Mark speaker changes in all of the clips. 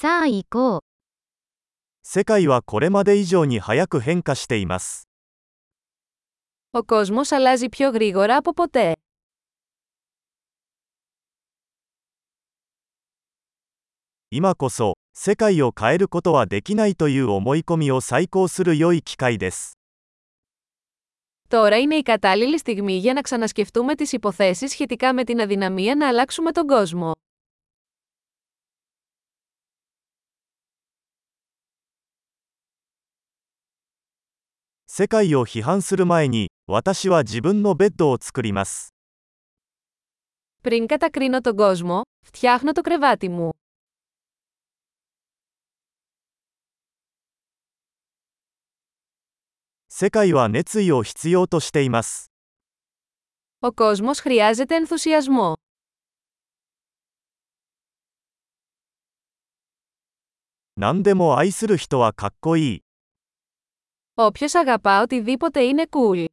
Speaker 1: さあ行こう。
Speaker 2: 世界はこれまで以上に早く変化しています。
Speaker 3: Ο κόσμος αλλάζει πιο γρήγορα από ποτέ.
Speaker 2: 今こそ、世界を変えることはできないという思い込みを再考する良い機会です。
Speaker 3: Τώρα είναι η κατάλληλη στιγμή για να ξανασκεφτούμε τις υποθέσεις σχετικά με την αδυναμία να αλλάξουμε τον κόσμο.
Speaker 2: 世界を批判する前に、私は自分のベッドを作ります。
Speaker 3: Πριν κατακρίνω τον κόσμο, φτιάχνω το κρεβάτι μου.
Speaker 2: 世界は熱意を必要としています。
Speaker 3: Ο κόσμος χρειάζεται ενθουσιασμό.
Speaker 2: 何でも愛する人はかっこいい。
Speaker 3: Όποιος αγαπά οτιδήποτε είναι cool.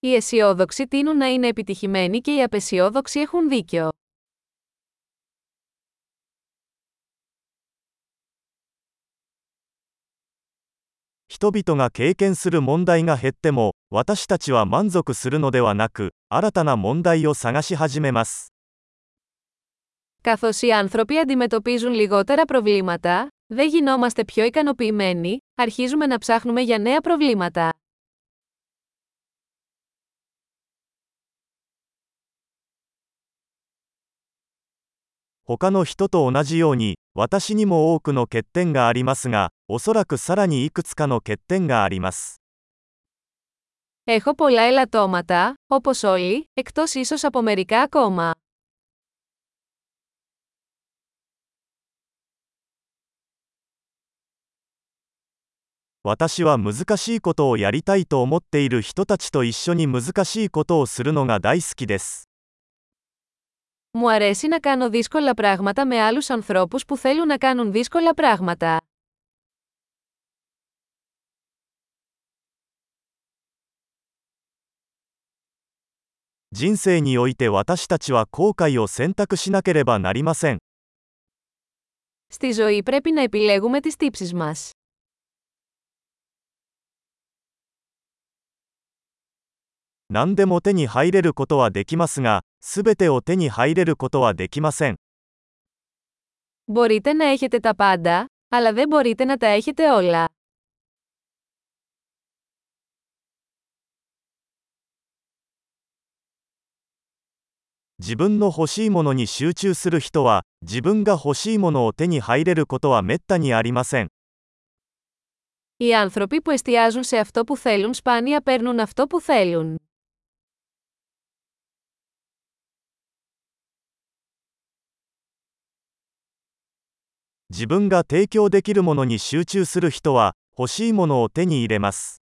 Speaker 3: Οι αισιόδοξοι τείνουν να είναι επιτυχημένοι και οι απεσιόδοξοι έχουν δίκιο.
Speaker 2: 人々が経験する問題が減っても、私たちは満足するのではなく、新たな問題を探し始めます。
Speaker 3: Καθώς οι άνθρωποι αντιμετωπίζουν λιγότερα προβλήματα, δεν γινόμαστε πιο ικανοποιημένοι, αρχίζουμε να ψάχνουμε για νέα προβλήματα.
Speaker 2: 他の人と同じように、私にも多くの欠点がありますが、 おそらくさらにいくつかの欠点があります。
Speaker 3: Έχω πολλά ελαττώματα, όπως όλοι, εκτός ίσως από μερικά ακόμα.
Speaker 2: 私は難しいことをやりたいと思っている人たちと一緒に難しいことをするのが大好きです。
Speaker 3: Μου αρέσει να κάνω δύσκολα πράγματα με άλλους ανθρώπους που θέλουν να κάνουν δύσκολα πράγματα.
Speaker 2: 人生において私たちは後悔を選択しなければなりません。
Speaker 3: Στη ζωή πρέπει να επιλέγουμε τις τύψεις μας.
Speaker 2: 何でも手に入れることはできますが、すべてを手に入れることはできません。
Speaker 3: Μπορείτε να έχετε τα πάντα, αλλά δεν μπορείτε να τα έχετε όλα.
Speaker 2: 自分の欲しいものに集中する人は、自分が欲しいものを手に入れることはめったにありません。
Speaker 3: Οι άνθρωποι που εστιάζουν σε αυτό που θέλουν σπάνια παίρνουν αυτό που θέλουν.
Speaker 2: 自分が提供できるものに集中する人は、欲しいものを手に入れます。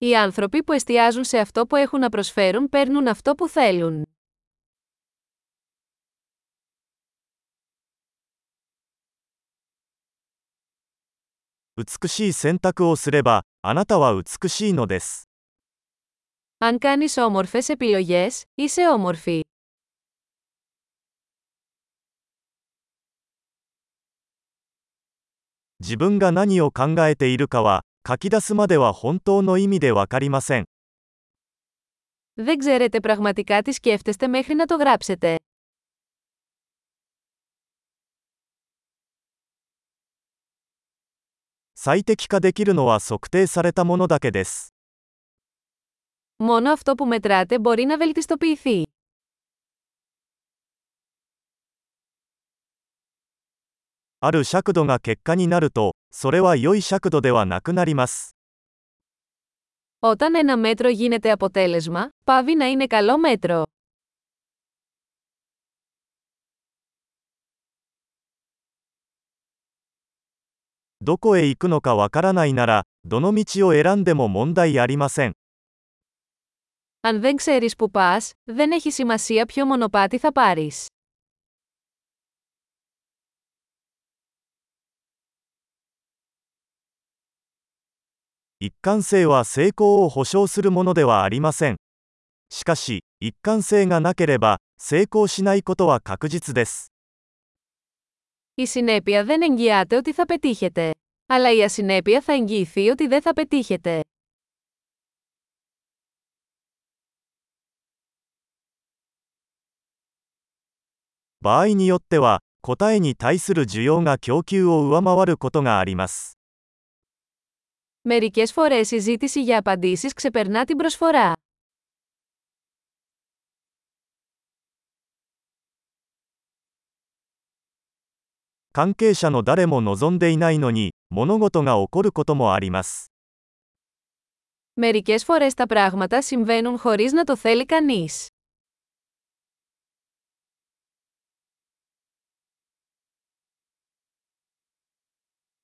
Speaker 3: Οι άνθρωποι που εστιάζουν σε αυτό που έχουν να προσφέρουν παίρνουν αυτό που θέλουν.
Speaker 2: 美しい選択をすれば、あなたは美しいのです。
Speaker 3: Αν κάνεις όμορφες επιλογές, είσαι όμορφη.
Speaker 2: 自分が何を考えているかは、 書き出すまでは本当の意味でわかりません。
Speaker 3: Δεν ξέρετε πραγματικά τι σκέφτεστε μέχρι να το γράψετε.
Speaker 2: 最適化できるのは測定されたものだけです。
Speaker 3: Μόνο αυτό που μετράτε μπορεί να βελτιστοποιηθεί.
Speaker 2: ある尺度が結果になると、 それは良い尺度ではなくなります。
Speaker 3: Όταν ένα μέτρο γίνεται αποτέλεσμα, πάβει να είναι καλό μέτρο.
Speaker 2: どこへ行くのかわからないなら、どの道を選んでも問題ありません。
Speaker 3: Αν δεν ξέρεις που πας, δεν έχει σημασία ποιο μονοπάτι θα πάρεις.
Speaker 2: 一貫性は成功を保証するものではありません。しかし、一貫性がなければ、成功しないことは確実です。
Speaker 3: Η συνέπεια δεν εγγυάται ότι θα πετύχετε. Αλλά η ασυνέπεια θα εγγυηθεί ότι δεν θα πετύχετε.
Speaker 2: 場合によっては、答えに対する需要が供給を上回ることがあります。
Speaker 3: Μερικές φορές η ζήτηση για απαντήσεις ξεπερνά την προσφορά. Μερικές φορές τα πράγματα συμβαίνουν χωρίς να το θέλει κανείς.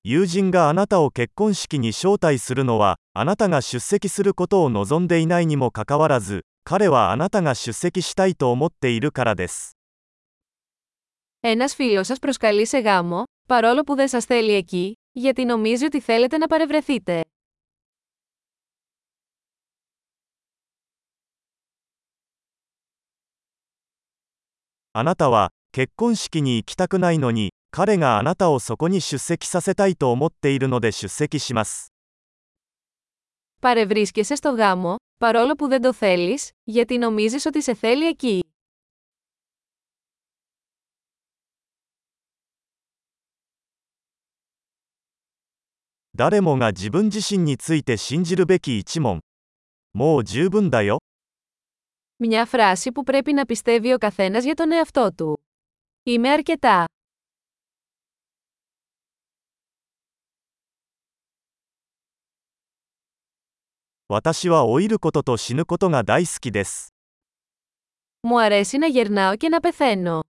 Speaker 2: 友人があなたを結婚式に招待するのは、あなたが出席することを望んでいないにもかかわらず、彼はあなたが出席したいと思っているからです。
Speaker 3: Ένας φίλος σας προσκαλεί σε γάμο, παρόλο που δεν σας θέλει εκεί, γιατί νομίζει ότι θέλετε να παρευρεθείτε.
Speaker 2: あなたは、結婚式に行きたくないのに、 彼があなたをそこに出席させたいと思っているので出席します。
Speaker 3: Παρευρίσκεσαι στο γάμο, παρόλο που δεν το θέλεις, γιατί νομίζεις ότι σε θέλει εκεί.
Speaker 2: 誰もが自分自身について信じるべき一問。もう十分だよ。
Speaker 3: Μια φράση που πρέπει να πιστεύει ο καθένας για τον εαυτό του. Είμαι αρκετά.
Speaker 2: 私は老いることと死ぬことが大好きです。
Speaker 3: Μου αρέσει να γερνάω και να πεθαίνω.